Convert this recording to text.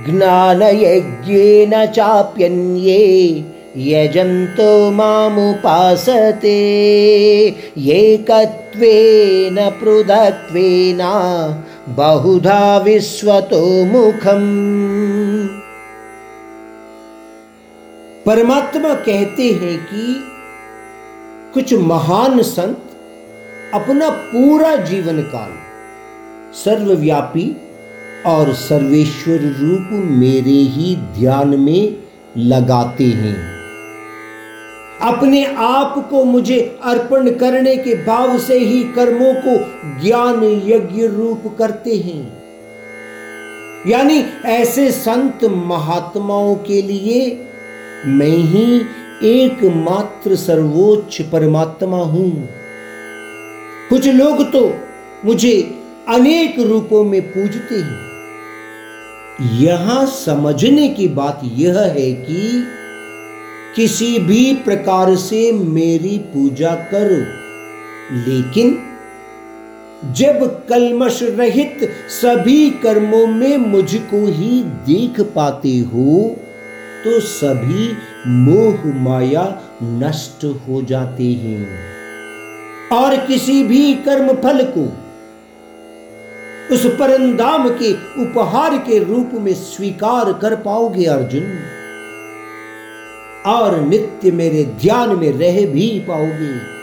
ज्ञानयज्ञेन चाप्यन्ये, यजन्तो मामुपासते। एकत्वेन, पृथक्त्वेन, बहुधा विश्वतो मुखम्। परमात्मा कहते हैं कि कुछ महान संत अपना पूरा जीवन काल सर्वव्यापी और सर्वेश्वर रूप मेरे ही ध्यान में लगाते हैं। अपने आप को मुझे अर्पण करने के भाव से ही कर्मों को ज्ञान यज्ञ रूप करते हैं। यानी ऐसे संत महात्माओं के लिए मैं ही एकमात्र सर्वोच्च परमात्मा हूँ। कुछ लोग तो मुझे अनेक रूपों में पूजते हैं। यहाँ समझने की बात यह है कि किसी भी प्रकार से मेरी पूजा करो, लेकिन जब कलमश रहित सभी कर्मों में मुझको ही देख पाते हो तो सभी मोह माया नष्ट हो जाते हैं। और किसी भी कर्म फल को उस परंदाम के उपहार के रूप में स्वीकार कर पाओगे अर्जुन। और नित्य मेरे ध्यान में रह भी पाओगे।